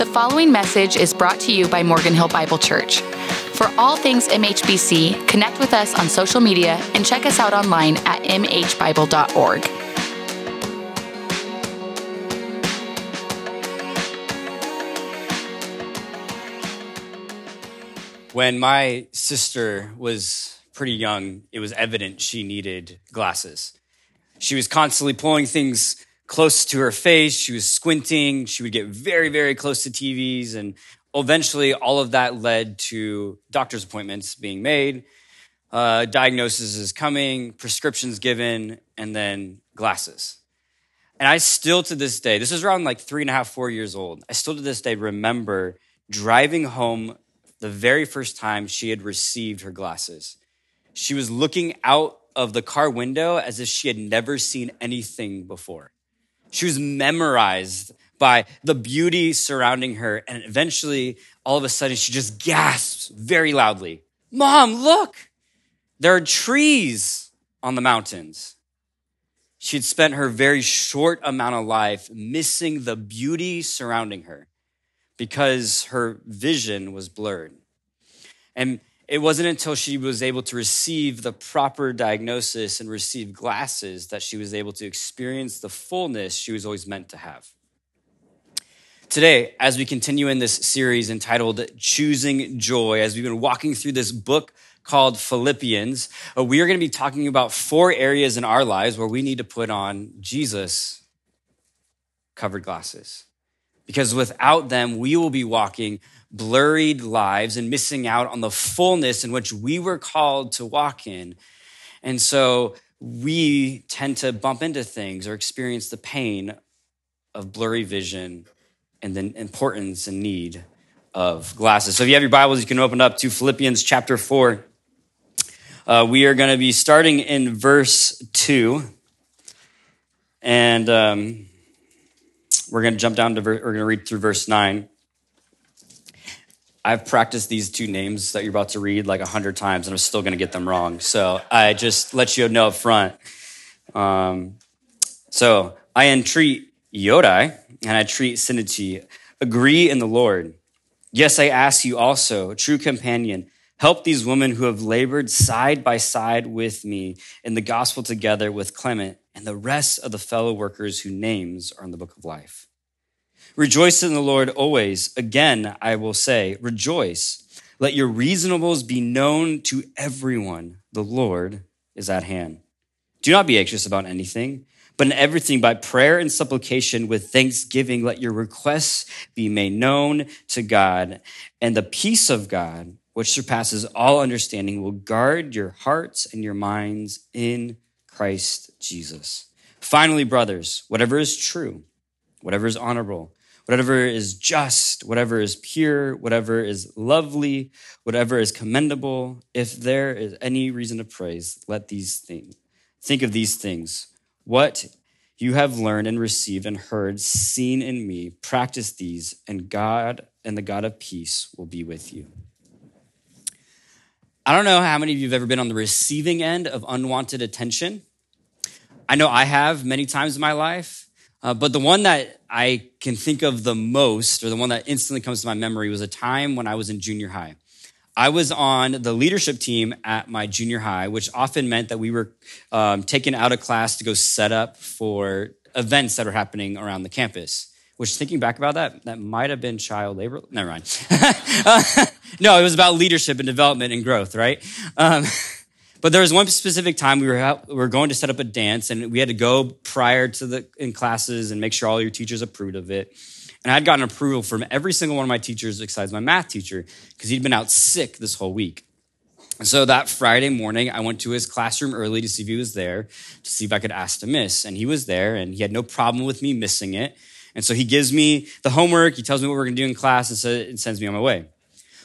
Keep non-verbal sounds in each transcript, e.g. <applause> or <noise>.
The following message is brought to you by Morgan Hill Bible Church. For all things MHBC, connect with us on social media and check us out online at mhbible.org. When my sister was pretty young, it was evident she needed glasses. She was constantly pulling things close to her face. She was squinting. She would get very, very close to TVs. And eventually, all of that led to doctor's appointments being made, uh, diagnosis is coming, prescriptions given, and then glasses. And I still to this day, this is around like three and a half, four years old. I still to this day remember driving home the very first time she had received her glasses. She was looking out of the car window as if she had never seen anything before. She was memorized by the beauty surrounding her. And eventually, all of a sudden, she just gasps very loudly Mom, look! There are trees on the mountains. She had spent her very short amount of life missing the beauty surrounding her because her vision was blurred. And it wasn't until she was able to receive the proper diagnosis and receive glasses that she was able to experience the fullness she was always meant to have. Today, as we continue in this series entitled Choosing Joy, as we've been walking through this book called Philippians, uh, we are going to be talking about four areas in our lives where we need to put on Jesus covered glasses. Because without them, we will be walking blurred lives and missing out on the fullness in which we were called to walk in. And so we tend to bump into things or experience the pain of blurry vision and the importance and need of glasses. So if you have your Bibles, you can open up to Philippians chapter 4. Uh, we are going to be starting in verse 2. And um, we're going to jump down to, ver- we're going to read through verse 9. I've practiced these two names that you're about to read like a hundred times, and I'm still going to get them wrong. So I just let you know up front. Um, so I entreat Yodai and I treat Syntyche. Agree in the Lord. Yes, I ask you also, true companion, help these women who have labored side by side with me in the gospel together with Clement and the rest of the fellow workers whose names are in the book of life. Rejoice in the Lord always. Again, I will say, rejoice. Let your reasonables be known to everyone. The Lord is at hand. Do not be anxious about anything, but in everything by prayer and supplication with thanksgiving, let your requests be made known to God. And the peace of God, which surpasses all understanding, will guard your hearts and your minds in Christ Jesus. Finally, brothers, whatever is true, whatever is honorable, whatever is just, whatever is pure, whatever is lovely, whatever is commendable, if there is any reason to praise, let these things think of these things. What you have learned and received and heard, seen in me, practice these, and God and the God of peace will be with you. I don't know how many of you have ever been on the receiving end of unwanted attention. I know I have many times in my life. Uh, but the one that I can think of the most, or the one that instantly comes to my memory, was a time when I was in junior high. I was on the leadership team at my junior high, which often meant that we were um, taken out of class to go set up for events that are happening around the campus. Which, thinking back about that, that might have been child labor. Never mind. <laughs> uh, no, it was about leadership and development and growth, right? Um, <laughs> but there was one specific time we were, we were going to set up a dance and we had to go prior to the in classes and make sure all your teachers approved of it. And I'd gotten approval from every single one of my teachers besides my math teacher because he'd been out sick this whole week. And so that Friday morning, I went to his classroom early to see if he was there, to see if I could ask to miss. And he was there and he had no problem with me missing it. And so he gives me the homework, he tells me what we're gonna do in class, and, sends me on my way.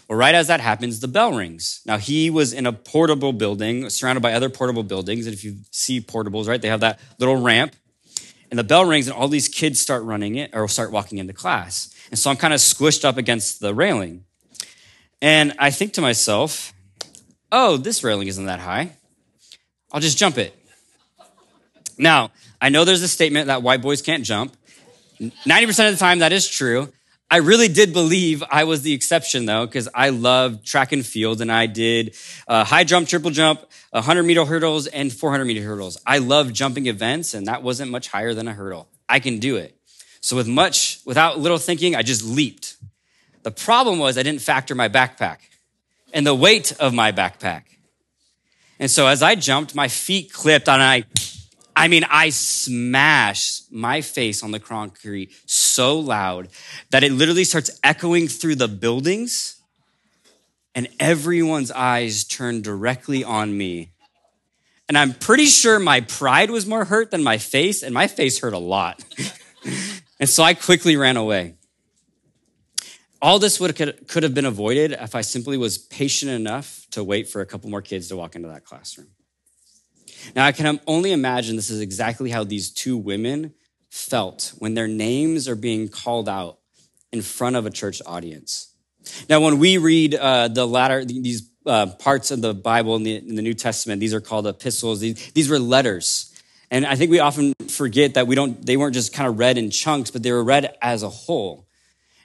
Well, right as that happens, the bell rings. Now, he was in a portable building surrounded by other portable buildings. And if you see portables, right, they have that little ramp. And the bell rings, and all these kids start running it or start walking into class. And so I'm kind of squished up against the railing. And I think to myself, oh, this railing isn't that high. I'll just jump it. Now, I know there's a statement that white boys can't jump. 90% of the time, that is true. I really did believe I was the exception though, because I loved track and field and I did uh, high jump, triple jump, 100 meter hurdles, and 400 meter hurdles. I love jumping events, and that wasn't much higher than a hurdle. I can do it. So with much, without little thinking, I just leaped. The problem was I didn't factor my backpack and the weight of my backpack. And so as I jumped, my feet clipped and I I mean, I smashed my face on the concrete so loud that it literally starts echoing through the buildings and everyone's eyes turned directly on me. And I'm pretty sure my pride was more hurt than my face, and my face hurt a lot. <laughs> and so I quickly ran away. All this would could have been avoided if I simply was patient enough to wait for a couple more kids to walk into that classroom. Now, I can only imagine this is exactly how these two women felt when their names are being called out in front of a church audience. Now, when we read uh, the latter, these uh, parts of the Bible in the, in the, New Testament, these are called epistles. These, these were letters. And I think we often forget that we don't, they weren't just kind of read in chunks, but they were read as a whole.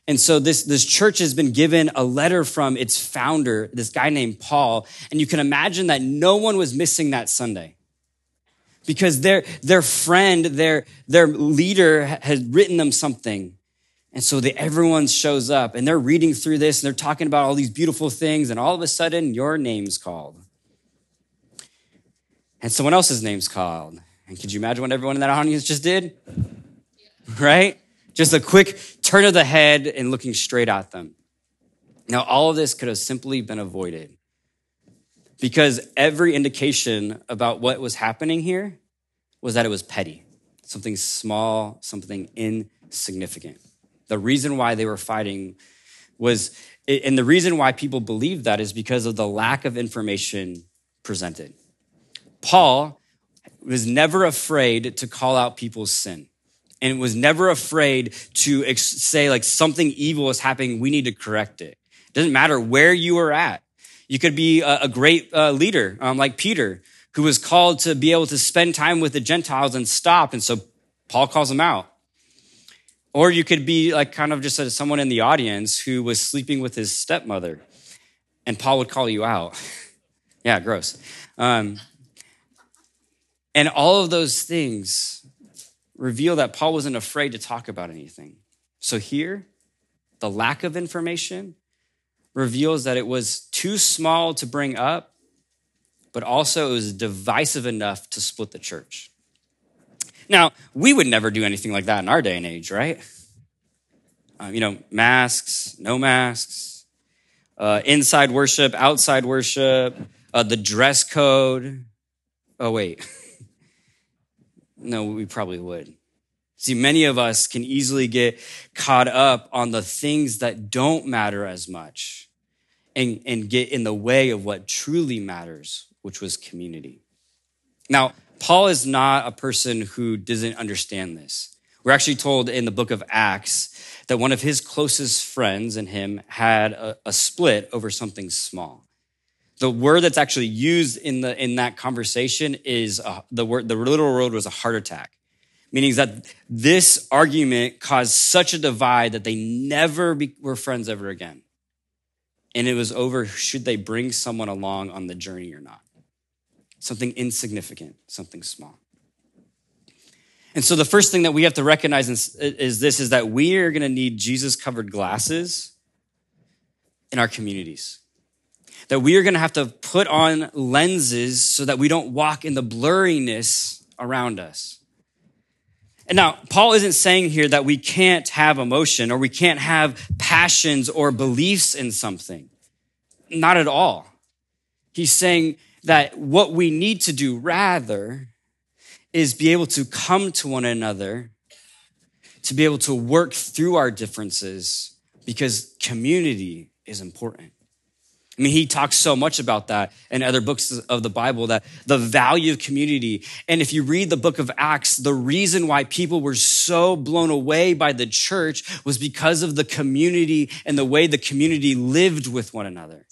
And so this, this church has been given a letter from its founder, this guy named Paul. And you can imagine that no one was missing that Sunday because their, their friend, their, their leader had written them something. And so the, everyone shows up and they're reading through this and they're talking about all these beautiful things. And all of a sudden, your name's called. And someone else's name's called. And could you imagine what everyone in that audience just did? Right? Just a quick turn of the head and looking straight at them. Now, all of this could have simply been avoided because every indication about what was happening here was that it was petty, something small, something insignificant. The reason why they were fighting was, and the reason why people believed that is because of the lack of information presented. Paul was never afraid to call out people's sin and was never afraid to say like something evil is happening we need to correct it it doesn't matter where you are at you could be a, great uh, leader, um, like Peter, who was called to be able to spend time with the Gentiles and stop. And so Paul calls him out. Or you could be like kind of just someone in the audience who was sleeping with his stepmother, and Paul would call you out. <laughs> yeah, gross. Um, and all of those things reveal that Paul wasn't afraid to talk about anything. So here, the lack of information reveals that it was too small to bring up, but also it was divisive enough to split the church. Now, we would never do anything like that in our day and age, right? Uh, you know, masks, no masks, uh, inside worship, outside worship, uh, the dress code. Oh, wait. <laughs> no, we probably would. See, many of us can easily get caught up on the things that don't matter as much and, and get in the way of what truly matters, which was community. Now, Paul is not a person who doesn't understand this. We're actually told in the book of Acts that one of his closest friends and him had a, a split over something small. The word that's actually used in the in that conversation is a, the word. The literal word was a heart attack meaning that this argument caused such a divide that they never be, were friends ever again. And it was over should they bring someone along on the journey or not. Something insignificant, something small. And so the first thing that we have to recognize is this is that we are going to need Jesus covered glasses in our communities. That we are going to have to put on lenses so that we don't walk in the blurriness around us. And now, Paul isn't saying here that we can't have emotion or we can't have passions or beliefs in something. Not at all. He's saying that what we need to do rather is be able to come to one another, to be able to work through our differences because community is important. I mean, he talks so much about that in other books of the Bible that the value of community. And if you read the book of Acts, the reason why people were so blown away by the church was because of the community and the way the community lived with one another.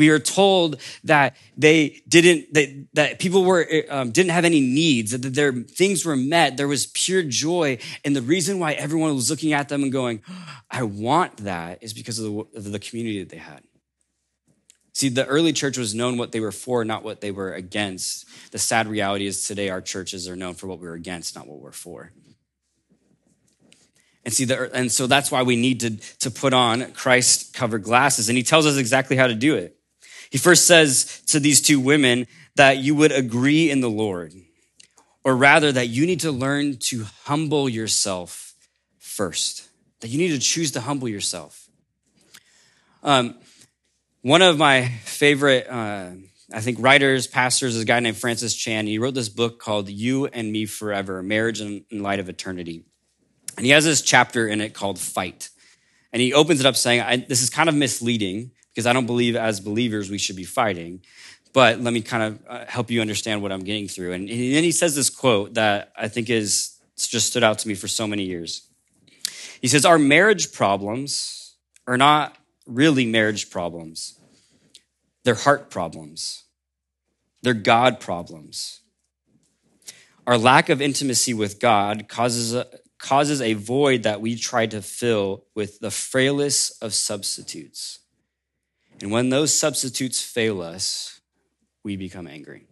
We are told that they didn't, that, that people were, um, didn't have any needs, that their things were met. There was pure joy. And the reason why everyone was looking at them and going, <gasps> I want that is because of the, of the community that they had. See, the early church was known what they were for, not what they were against. The sad reality is today our churches are known for what we're against, not what we're for. And see, the, and so that's why we need to, to put on Christ covered glasses. And he tells us exactly how to do it. He first says to these two women that you would agree in the Lord, or rather, that you need to learn to humble yourself first, that you need to choose to humble yourself. Um, one of my favorite, uh, I think, writers, pastors is a guy named Francis Chan. He wrote this book called You and Me Forever Marriage in Light of Eternity. And he has this chapter in it called Fight. And he opens it up saying, This is kind of misleading because I don't believe as believers we should be fighting. But let me kind of uh, help you understand what I'm getting through. And then he says this quote that I think is just stood out to me for so many years. He says, Our marriage problems are not really marriage problems, they're heart problems, they're God problems. Our lack of intimacy with God causes a, causes a void that we try to fill with the frailest of substitutes. And when those substitutes fail us, we become angry.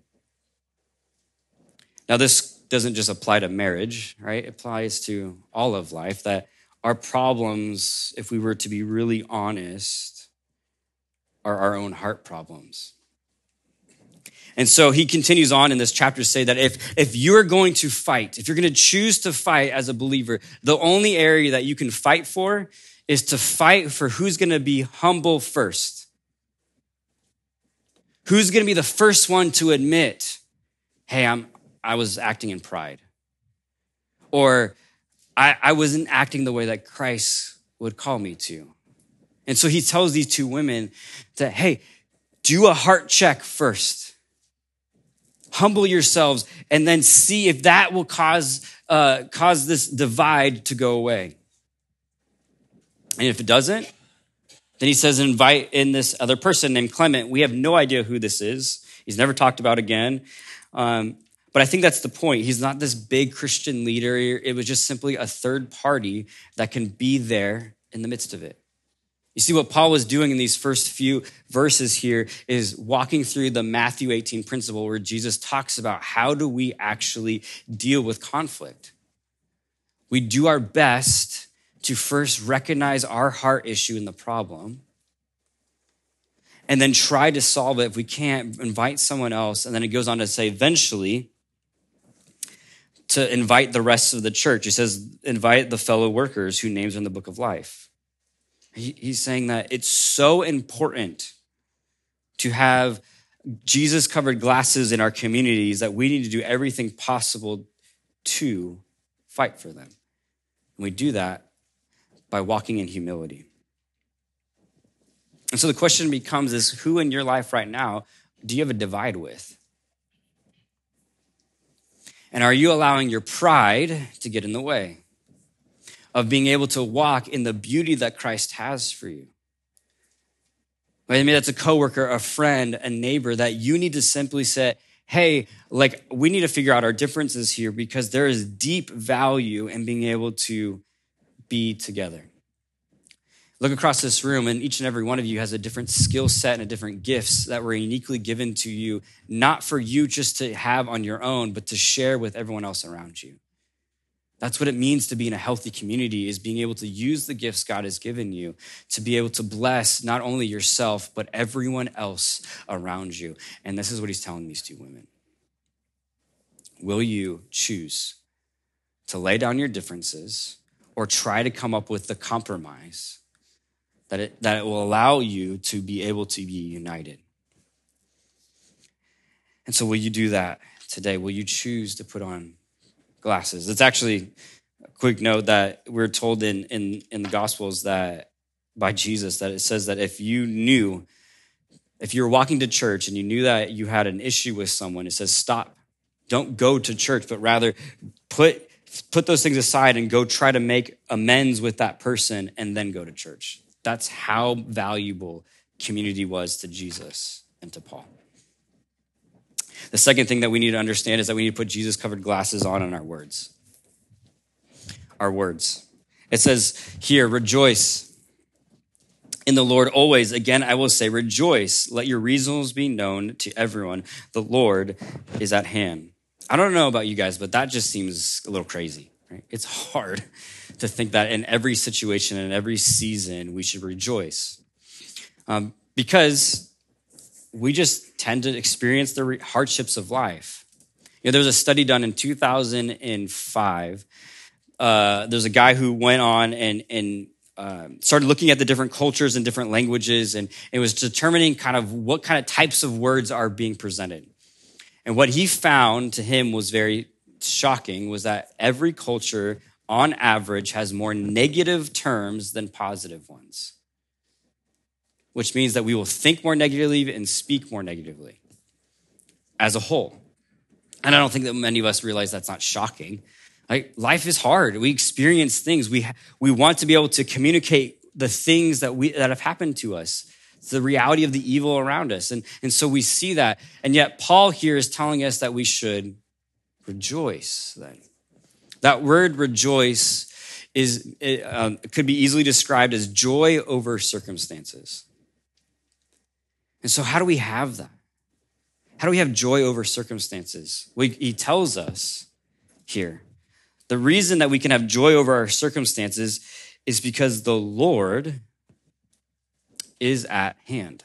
Now, this doesn't just apply to marriage, right? It applies to all of life that our problems, if we were to be really honest, are our own heart problems. And so he continues on in this chapter to say that if, if you're going to fight, if you're going to choose to fight as a believer, the only area that you can fight for is to fight for who's going to be humble first. Who's going to be the first one to admit, hey, I'm, I was acting in pride? Or I, I wasn't acting the way that Christ would call me to. And so he tells these two women that, hey, do a heart check first. Humble yourselves and then see if that will cause, uh, cause this divide to go away. And if it doesn't, then he says, invite in this other person named Clement. We have no idea who this is. He's never talked about again. Um, but I think that's the point. He's not this big Christian leader. It was just simply a third party that can be there in the midst of it. You see, what Paul was doing in these first few verses here is walking through the Matthew 18 principle where Jesus talks about how do we actually deal with conflict. We do our best to first recognize our heart issue and the problem and then try to solve it. If we can't, invite someone else. And then it goes on to say, eventually, to invite the rest of the church. He says, invite the fellow workers who names in the book of life. he's saying that it's so important to have Jesus covered glasses in our communities that we need to do everything possible to fight for them. And we do that by walking in humility. And so the question becomes is who in your life right now do you have a divide with? And are you allowing your pride to get in the way of being able to walk in the beauty that Christ has for you? Maybe that's a coworker, a friend, a neighbor that you need to simply say, hey, like we need to figure out our differences here because there is deep value in being able to be together. Look across this room, and each and every one of you has a different skill set and a different gifts that were uniquely given to you, not for you just to have on your own, but to share with everyone else around you. That's what it means to be in a healthy community is being able to use the gifts God has given you to be able to bless not only yourself, but everyone else around you. And this is what he's telling these two women. Will you choose to lay down your differences or try to come up with the compromise that it, that it will allow you to be able to be united. And so, will you do that today? Will you choose to put on glasses? It's actually a quick note that we're told in, in, in the Gospels that by Jesus that it says that if you knew, if you were walking to church and you knew that you had an issue with someone, it says, stop. Don't go to church, but rather put put those things aside and go try to make amends with that person and then go to church. That's how valuable community was to Jesus and to Paul. The second thing that we need to understand is that we need to put Jesus covered glasses on in our words. Our words. It says here, rejoice in the Lord always. Again, I will say, rejoice. Let your reasons be known to everyone. The Lord is at hand. I don't know about you guys, but that just seems a little crazy. Right? It's hard <laughs> to think that in every situation and every season we should rejoice. Um, because we just tend to experience the hardships of life. You know, there was a study done in 2005. Uh, there's a guy who went on and, and uh, started looking at the different cultures and different languages, and it was determining kind of what kind of types of words are being presented. And what he found to him was very shocking was that every culture, on average, has more negative terms than positive ones which means that we will think more negatively and speak more negatively as a whole. And I don't think that many of us realize that's not shocking. Like life is hard. We experience things. We, we want to be able to communicate the things that we, that have happened to us. It's the reality of the evil around us. And, and so we see that. And yet Paul here is telling us that we should rejoice then. That word rejoice is, it, um, could be easily described as joy over circumstances. And so, how do we have that? How do we have joy over circumstances? Well, he tells us here the reason that we can have joy over our circumstances is because the Lord is at hand.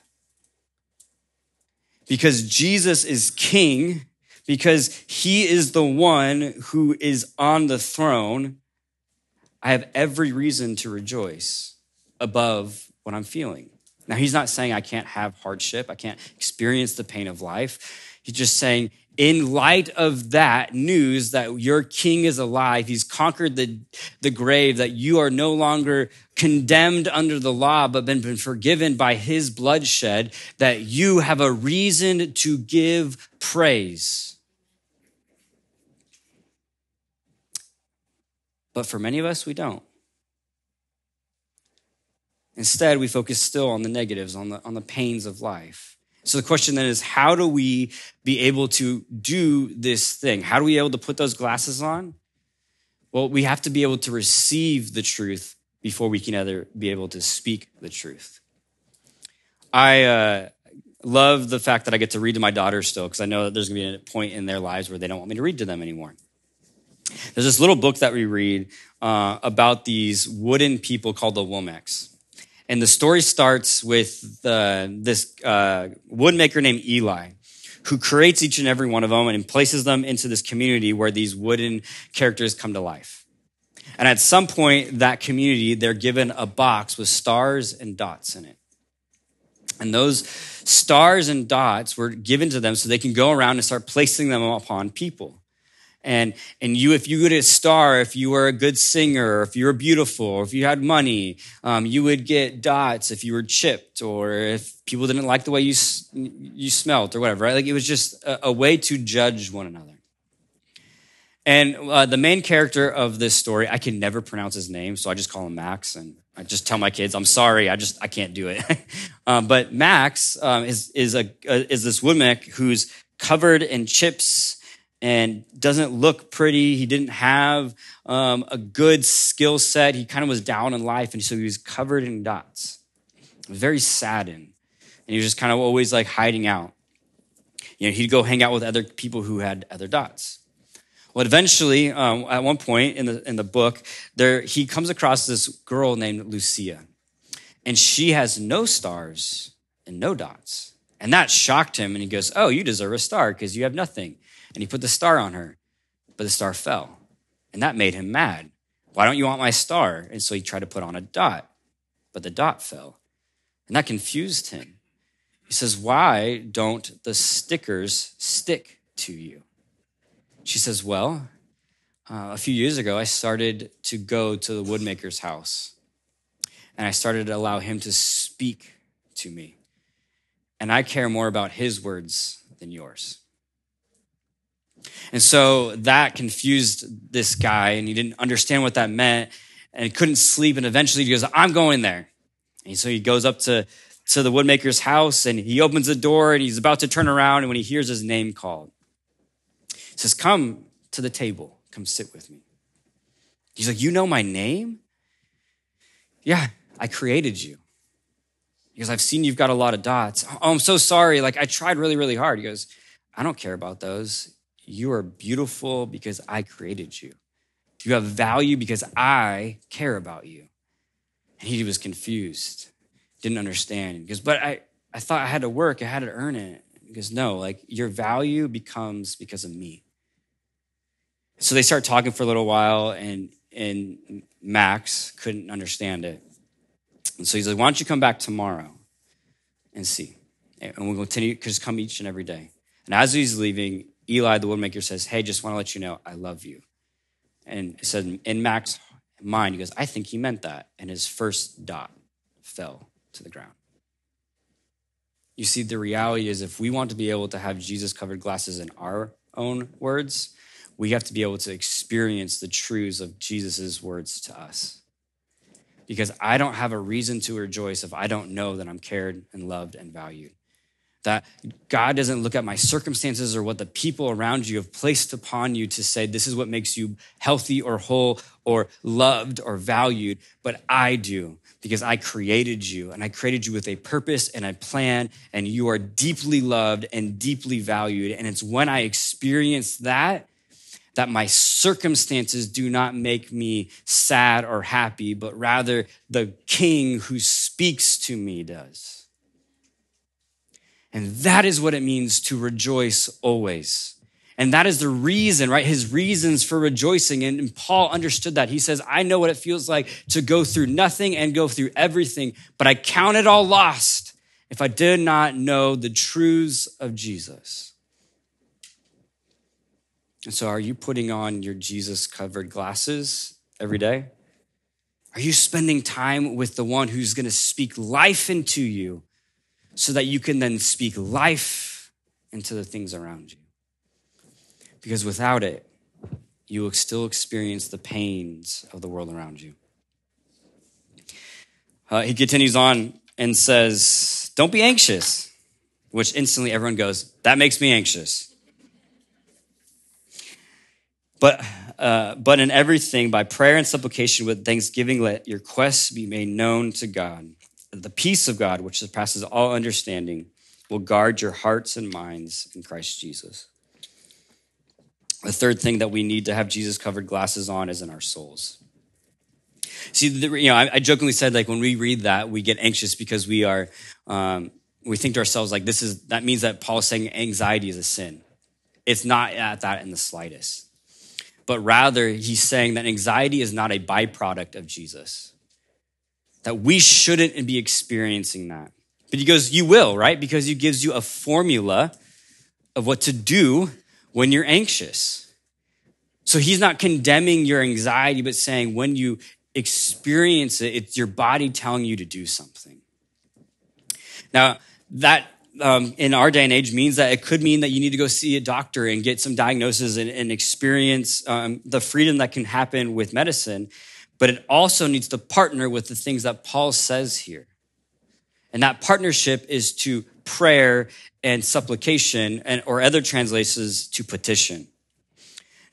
Because Jesus is king, because he is the one who is on the throne, I have every reason to rejoice above what I'm feeling. Now, he's not saying I can't have hardship, I can't experience the pain of life. He's just saying, in light of that news that your king is alive, he's conquered the, the grave, that you are no longer condemned under the law, but been, been forgiven by his bloodshed, that you have a reason to give praise. But for many of us, we don't. Instead, we focus still on the negatives, on the, on the pains of life. So the question then is, how do we be able to do this thing? How do we be able to put those glasses on? Well, we have to be able to receive the truth before we can either be able to speak the truth. I uh, love the fact that I get to read to my daughters still because I know that there's going to be a point in their lives where they don't want me to read to them anymore. There's this little book that we read uh, about these wooden people called the Wemmicks. And the story starts with uh, this uh, woodmaker named Eli, who creates each and every one of them and places them into this community where these wooden characters come to life. And at some point, that community, they're given a box with stars and dots in it. And those stars and dots were given to them so they can go around and start placing them upon people. And, and you, if you get a star, if you were a good singer, if you were beautiful, if you had money, um, you would get dots if you were chipped, or if people didn't like the way you, you smelt, or whatever, right? Like it was just a, a way to judge one another. And uh, the main character of this story, I can never pronounce his name, so I just call him Max. And I just tell my kids, I'm sorry, I just, I can't do it. <laughs> um, but Max um, is, is, a, is this woodman who's covered in chips and doesn't look pretty. He didn't have um, a good skill set. He kind of was down in life, and so he was covered in dots, very saddened, and he was just kind of always like hiding out. You know, he'd go hang out with other people who had other dots. Well, eventually, um, at one point in the in the book, there he comes across this girl named Lucia, and she has no stars and no dots, and that shocked him. And he goes, "Oh, you deserve a star because you have nothing." And he put the star on her, but the star fell. And that made him mad. Why don't you want my star? And so he tried to put on a dot, but the dot fell. And that confused him. He says, Why don't the stickers stick to you? She says, Well, uh, a few years ago, I started to go to the woodmaker's house and I started to allow him to speak to me. And I care more about his words than yours. And so that confused this guy, and he didn't understand what that meant, and he couldn't sleep. And eventually he goes, I'm going there. And so he goes up to to the woodmaker's house and he opens the door and he's about to turn around and when he hears his name called, he says, Come to the table, come sit with me. He's like, You know my name? Yeah, I created you. Because I've seen you've got a lot of dots. Oh, I'm so sorry. Like, I tried really, really hard. He goes, I don't care about those. You are beautiful because I created you. You have value because I care about you. And he was confused, didn't understand. He goes, But I, I thought I had to work, I had to earn it. He goes, No, like your value becomes because of me. So they start talking for a little while, and, and Max couldn't understand it. And so he's like, Why don't you come back tomorrow and see? And we'll continue, because come each and every day. And as he's leaving, Eli, the woodmaker, says, Hey, just want to let you know, I love you. And he said, in Max's mind, he goes, I think he meant that. And his first dot fell to the ground. You see, the reality is if we want to be able to have Jesus covered glasses in our own words, we have to be able to experience the truths of Jesus' words to us. Because I don't have a reason to rejoice if I don't know that I'm cared and loved and valued. That God doesn't look at my circumstances or what the people around you have placed upon you to say this is what makes you healthy or whole or loved or valued, but I do because I created you and I created you with a purpose and a plan, and you are deeply loved and deeply valued. And it's when I experience that that my circumstances do not make me sad or happy, but rather the king who speaks to me does. And that is what it means to rejoice always. And that is the reason, right? His reasons for rejoicing. And Paul understood that. He says, I know what it feels like to go through nothing and go through everything, but I count it all lost if I did not know the truths of Jesus. And so, are you putting on your Jesus covered glasses every day? Are you spending time with the one who's going to speak life into you so that you can then speak life into the things around you. Because without it, you will still experience the pains of the world around you. Uh, he continues on and says, Don't be anxious, which instantly everyone goes, That makes me anxious. But, uh, but in everything, by prayer and supplication with thanksgiving, let your requests be made known to God the peace of God, which surpasses all understanding, will guard your hearts and minds in Christ Jesus. The third thing that we need to have Jesus covered glasses on is in our souls. See, you know, I, jokingly said like when we read that, we get anxious because we are, um, we think to ourselves like this is that means that Paul is saying anxiety is a sin. It's not at that in the slightest, but rather he's saying that anxiety is not a byproduct of Jesus that we shouldn't be experiencing that. But he goes, You will, right? Because he gives you a formula of what to do when you're anxious. So he's not condemning your anxiety, but saying when you experience it, it's your body telling you to do something. Now, that um, in our day and age means that it could mean that you need to go see a doctor and get some diagnosis and, and experience um, the freedom that can happen with medicine but it also needs to partner with the things that Paul says here. And that partnership is to prayer and supplication, and, or other translations to petition.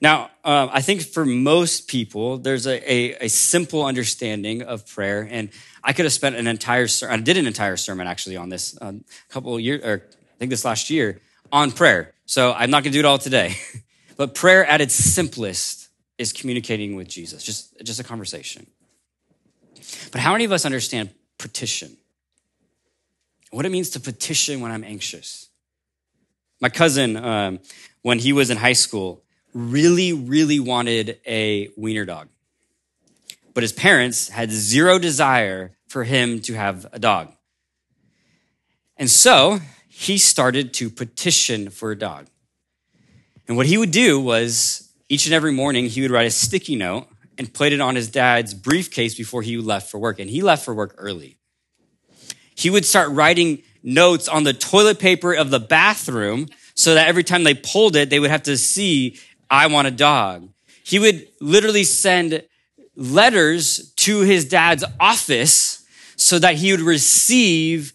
Now, uh, I think for most people, there's a, a, a, simple understanding of prayer, and I could have spent an entire sermon, I did an entire sermon actually on this a um, couple of years, or I think this last year, on prayer. So I'm not going to do it all today. <laughs> but prayer at its simplest is communicating with Jesus, just, just a conversation. But how many of us understand petition? What it means to petition when I'm anxious? My cousin, um, when he was in high school, really, really wanted a wiener dog. But his parents had zero desire for him to have a dog. And so he started to petition for a dog. And what he would do was each and every morning, he would write a sticky note and put it on his dad's briefcase before he left for work. And he left for work early. He would start writing notes on the toilet paper of the bathroom so that every time they pulled it, they would have to see, I want a dog. He would literally send letters to his dad's office so that he would receive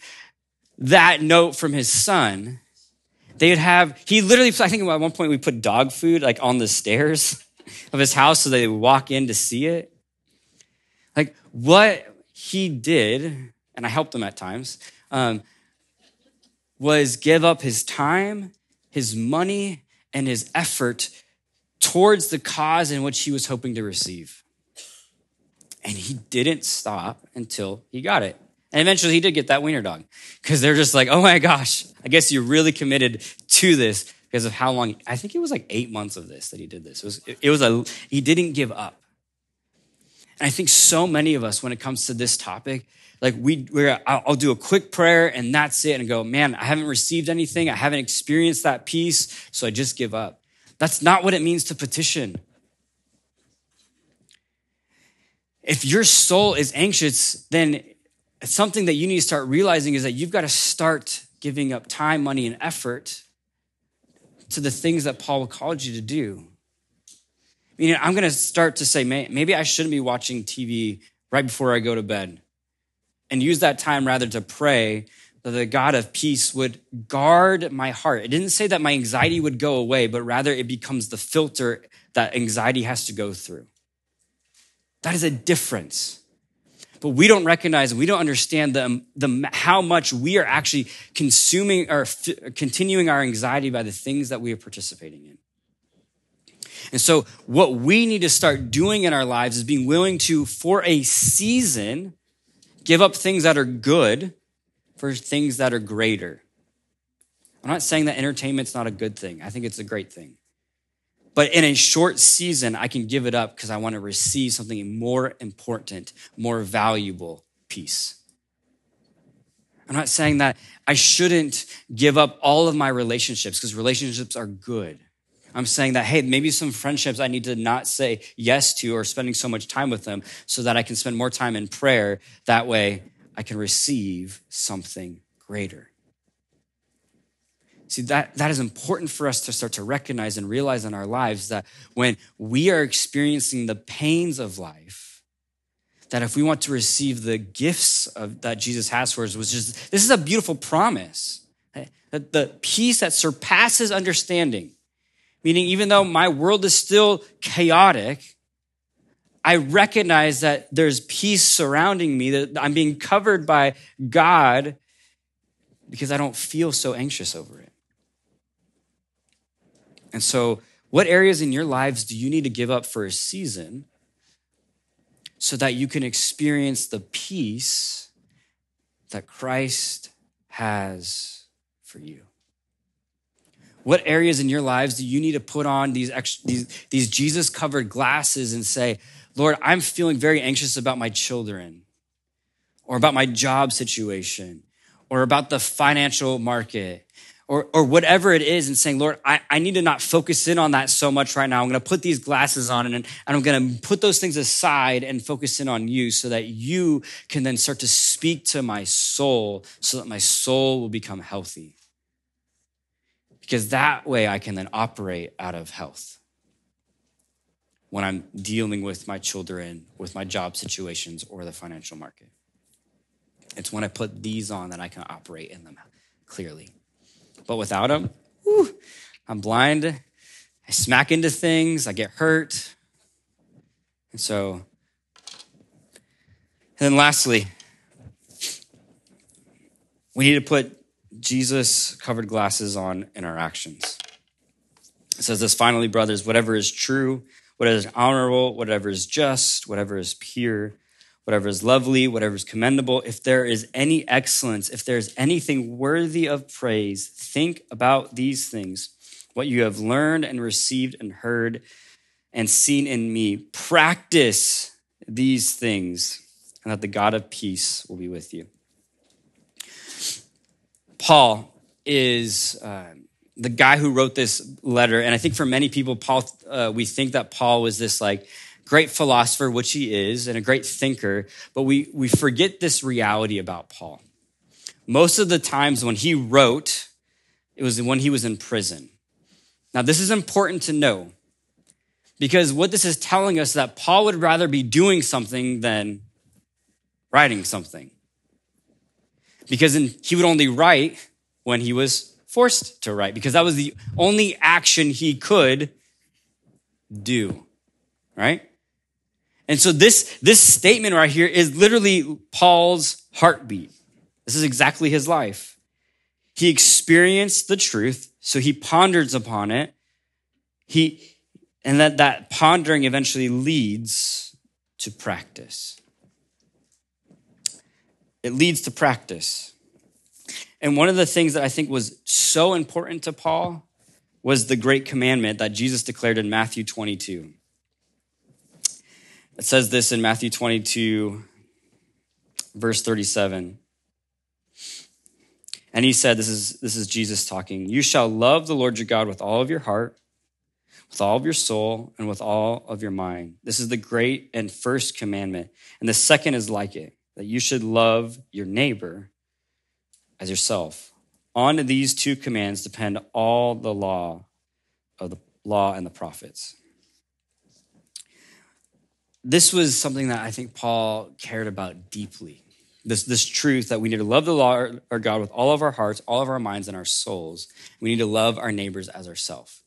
that note from his son, they'd have, he literally, I think at one point we put dog food like on the stairs <laughs> of his house so they would walk in to see it. Like what he did, and I helped him at times, um, was give up his time, his money, and his effort towards the cause in which he was hoping to receive. And he didn't stop until he got it. And eventually he did get that wiener dog because they're just like, oh my gosh, I guess you're really committed to this because of how long. I think it was like eight months of this that he did this. It was, it was a, he didn't give up. And I think so many of us, when it comes to this topic, like we, we're, I'll do a quick prayer and that's it and go, man, I haven't received anything. I haven't experienced that peace. So I just give up. That's not what it means to petition. If your soul is anxious, then something that you need to start realizing is that you've got to start giving up time, money, and effort to the things that Paul called you to do. Meaning, I'm going to start to say, maybe I shouldn't be watching TV right before I go to bed and use that time rather to pray that the God of peace would guard my heart. It didn't say that my anxiety would go away, but rather it becomes the filter that anxiety has to go through. That is a difference but we don't recognize, we don't understand the, the, how much we are actually consuming or f- continuing our anxiety by the things that we are participating in. And so, what we need to start doing in our lives is being willing to, for a season, give up things that are good for things that are greater. I'm not saying that entertainment's not a good thing. I think it's a great thing. But in a short season, I can give it up because I want to receive something more important, more valuable peace. I'm not saying that I shouldn't give up all of my relationships because relationships are good. I'm saying that, hey, maybe some friendships I need to not say yes to or spending so much time with them so that I can spend more time in prayer. That way I can receive something greater. See, that, that is important for us to start to recognize and realize in our lives that when we are experiencing the pains of life, that if we want to receive the gifts of, that Jesus has for us, which is this is a beautiful promise. That the peace that surpasses understanding, meaning even though my world is still chaotic, I recognize that there's peace surrounding me, that I'm being covered by God because I don't feel so anxious over it. And so, what areas in your lives do you need to give up for a season so that you can experience the peace that Christ has for you? What areas in your lives do you need to put on these, these, these Jesus covered glasses and say, Lord, I'm feeling very anxious about my children or about my job situation or about the financial market or, or whatever it is and saying, Lord, I, I need to not focus in on that so much right now. I'm going to put these glasses on and, and I'm going to put those things aside and focus in on you so that you can then start to speak to my soul so that my soul will become healthy. Because that way I can then operate out of health when I'm dealing with my children, with my job situations, or the financial market. It's when I put these on that I can operate in them clearly. But without them, whew, I'm blind. I smack into things. I get hurt. And so, and then lastly, we need to put Jesus covered glasses on in our actions. It says this finally, brothers, whatever is true, whatever is honorable, whatever is just, whatever is pure, whatever is lovely, whatever is commendable, if there is any excellence, if there is anything worthy of praise, think about these things, what you have learned and received and heard and seen in me. Practice these things, and that the God of peace will be with you. Paul is. Uh, the guy who wrote this letter, and I think for many people, Paul, uh, we think that Paul was this like great philosopher, which he is, and a great thinker, but we, we forget this reality about Paul. Most of the times when he wrote, it was when he was in prison. Now, this is important to know because what this is telling us is that Paul would rather be doing something than writing something. because he would only write when he was forced to write, because that was the only action he could do, right? And so this, this statement right here is literally Paul's heartbeat. This is exactly his life. He experienced the truth, so he ponders upon it. He, and that, that pondering eventually leads to practice. It leads to practice. And one of the things that I think was so important to Paul was the great commandment that Jesus declared in Matthew 22. It says this in Matthew 22, verse 37. And he said, this is, this is Jesus talking, you shall love the Lord your God with all of your heart, with all of your soul, and with all of your mind. This is the great and first commandment. And the second is like it, that you should love your neighbor as yourself. On these two commands depend all the law of the law and the prophets this was something that I think Paul cared about deeply. This, this truth that we need to love the Lord our God with all of our hearts, all of our minds, and our souls. We need to love our neighbors as ourselves.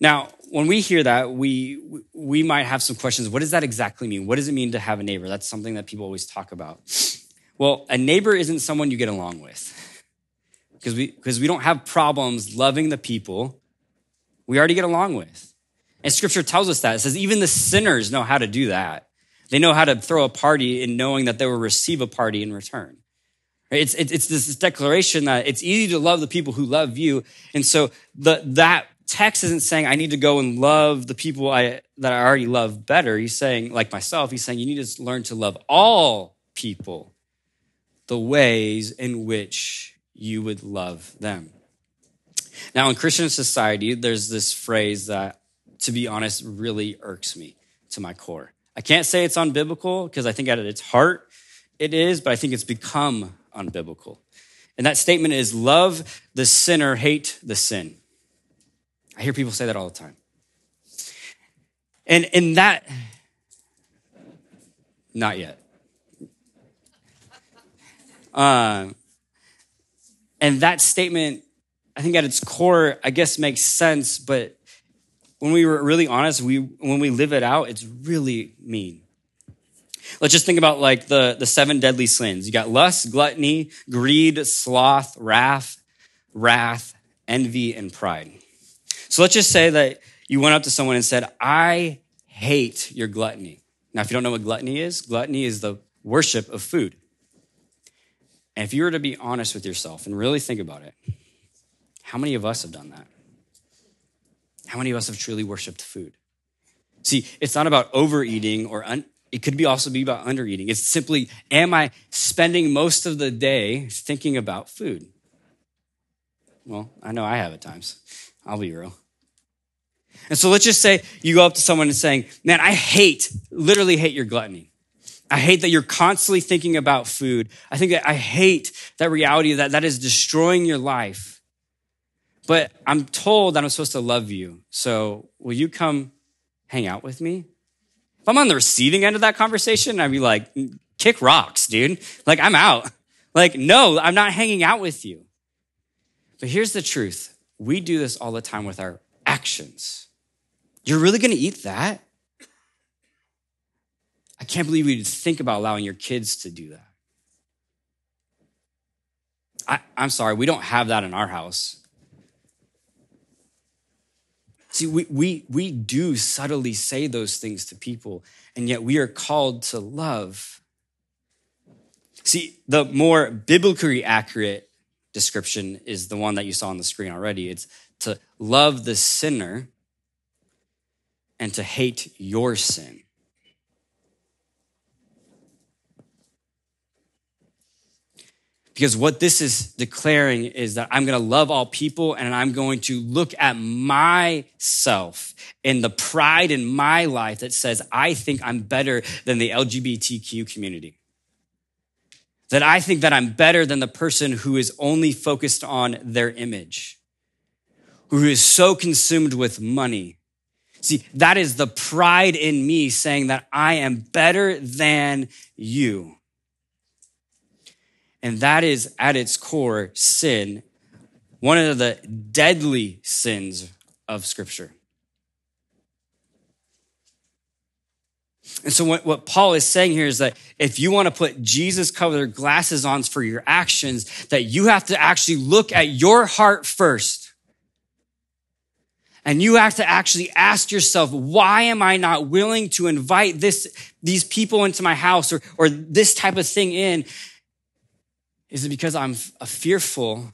Now, when we hear that, we we might have some questions. What does that exactly mean? What does it mean to have a neighbor? That's something that people always talk about. Well, a neighbor isn't someone you get along with. Because we because we don't have problems loving the people we already get along with. And scripture tells us that. It says even the sinners know how to do that. They know how to throw a party in knowing that they will receive a party in return. It's, it's this declaration that it's easy to love the people who love you. And so the, that text isn't saying I need to go and love the people I, that I already love better. He's saying, like myself, he's saying you need to learn to love all people the ways in which you would love them. Now, in Christian society, there's this phrase that to be honest, really irks me to my core. I can't say it's unbiblical because I think at its heart it is, but I think it's become unbiblical. And that statement is love the sinner, hate the sin. I hear people say that all the time. And in that, not yet. Um, and that statement, I think at its core, I guess makes sense, but when we were really honest, we when we live it out, it's really mean. Let's just think about like the, the seven deadly sins. You got lust, gluttony, greed, sloth, wrath, wrath, envy, and pride. So let's just say that you went up to someone and said, I hate your gluttony. Now, if you don't know what gluttony is, gluttony is the worship of food. And if you were to be honest with yourself and really think about it, how many of us have done that? How many of us have truly worshiped food? See, it's not about overeating or un- it could be also be about undereating. It's simply, am I spending most of the day thinking about food? Well, I know I have at times. I'll be real. And so let's just say you go up to someone and saying, man, I hate, literally hate your gluttony. I hate that you're constantly thinking about food. I think that I hate that reality that that is destroying your life. But I'm told that I'm supposed to love you. So will you come hang out with me? If I'm on the receiving end of that conversation, I'd be like, mm, kick rocks, dude. Like, I'm out. Like, no, I'm not hanging out with you. But here's the truth we do this all the time with our actions. You're really going to eat that? I can't believe you'd think about allowing your kids to do that. I, am sorry, we don't have that in our house. See, we, we, we do subtly say those things to people, and yet we are called to love. See, the more biblically accurate description is the one that you saw on the screen already. It's to love the sinner and to hate your sin. Because what this is declaring is that I'm going to love all people and I'm going to look at myself and the pride in my life that says, I think I'm better than the LGBTQ community. That I think that I'm better than the person who is only focused on their image, who is so consumed with money. See, that is the pride in me saying that I am better than you. And that is at its core sin, one of the deadly sins of Scripture. And so, what, what Paul is saying here is that if you want to put Jesus colored glasses on for your actions, that you have to actually look at your heart first. And you have to actually ask yourself, why am I not willing to invite this, these people into my house or, or this type of thing in? Is it because I'm a fearful?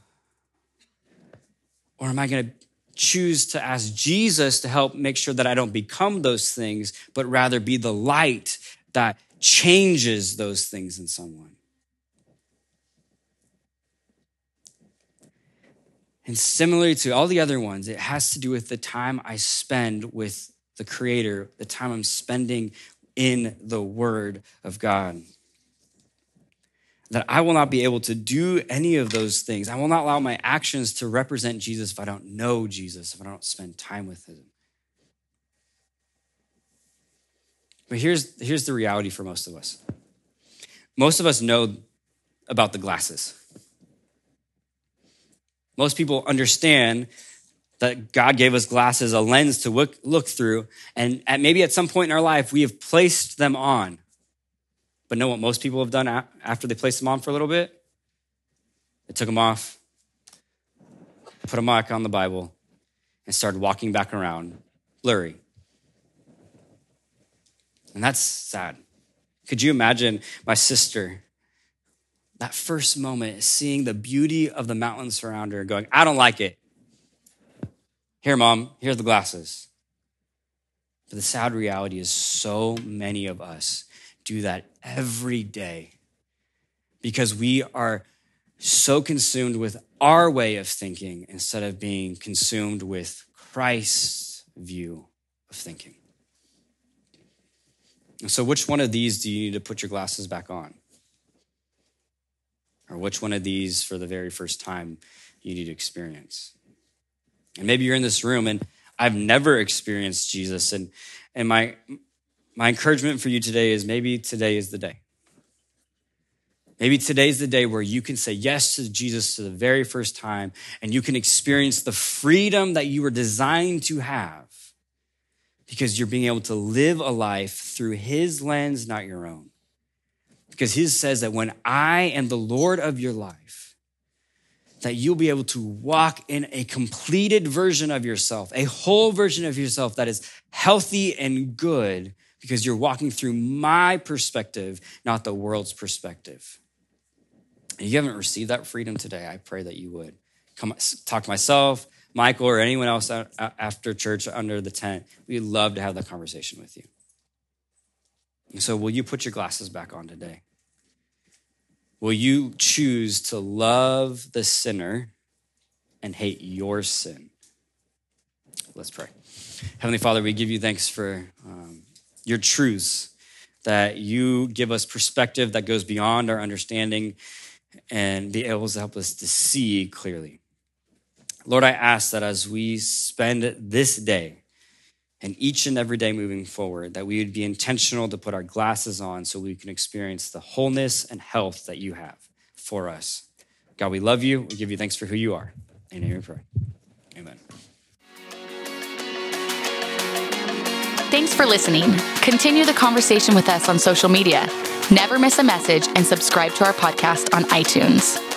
Or am I going to choose to ask Jesus to help make sure that I don't become those things, but rather be the light that changes those things in someone. And similarly to all the other ones, it has to do with the time I spend with the Creator, the time I'm spending in the Word of God that I will not be able to do any of those things. I will not allow my actions to represent Jesus if I don't know Jesus, if I don't spend time with him. But here's, here's the reality for most of us most of us know about the glasses. Most people understand that God gave us glasses, a lens to look, look through, and at maybe at some point in our life, we have placed them on. But know what most people have done after they placed them on for a little bit? They took them off, put a back on the Bible, and started walking back around blurry. And that's sad. Could you imagine my sister, that first moment, seeing the beauty of the mountains around her, going, I don't like it. Here, mom, here's the glasses. But the sad reality is so many of us do that every day because we are so consumed with our way of thinking instead of being consumed with Christ's view of thinking. So, which one of these do you need to put your glasses back on? Or which one of these, for the very first time, you need to experience? And maybe you're in this room and I've never experienced Jesus, and, and my, my encouragement for you today is maybe today is the day. Maybe today's the day where you can say yes to Jesus for the very first time and you can experience the freedom that you were designed to have because you're being able to live a life through his lens, not your own. Because his says that when I am the Lord of your life, that you'll be able to walk in a completed version of yourself, a whole version of yourself that is healthy and good because you're walking through my perspective, not the world's perspective. And you haven't received that freedom today, I pray that you would. Come talk to myself, Michael, or anyone else after church under the tent. We'd love to have that conversation with you. And so, will you put your glasses back on today? Will you choose to love the sinner and hate your sin? Let's pray. Heavenly Father, we give you thanks for um, your truths, that you give us perspective that goes beyond our understanding and be able to help us to see clearly. Lord, I ask that as we spend this day and each and every day moving forward, that we would be intentional to put our glasses on so we can experience the wholeness and health that you have for us. God, we love you. We give you thanks for who you are. In your name we pray. Amen. Thanks for listening. Continue the conversation with us on social media. Never miss a message and subscribe to our podcast on iTunes.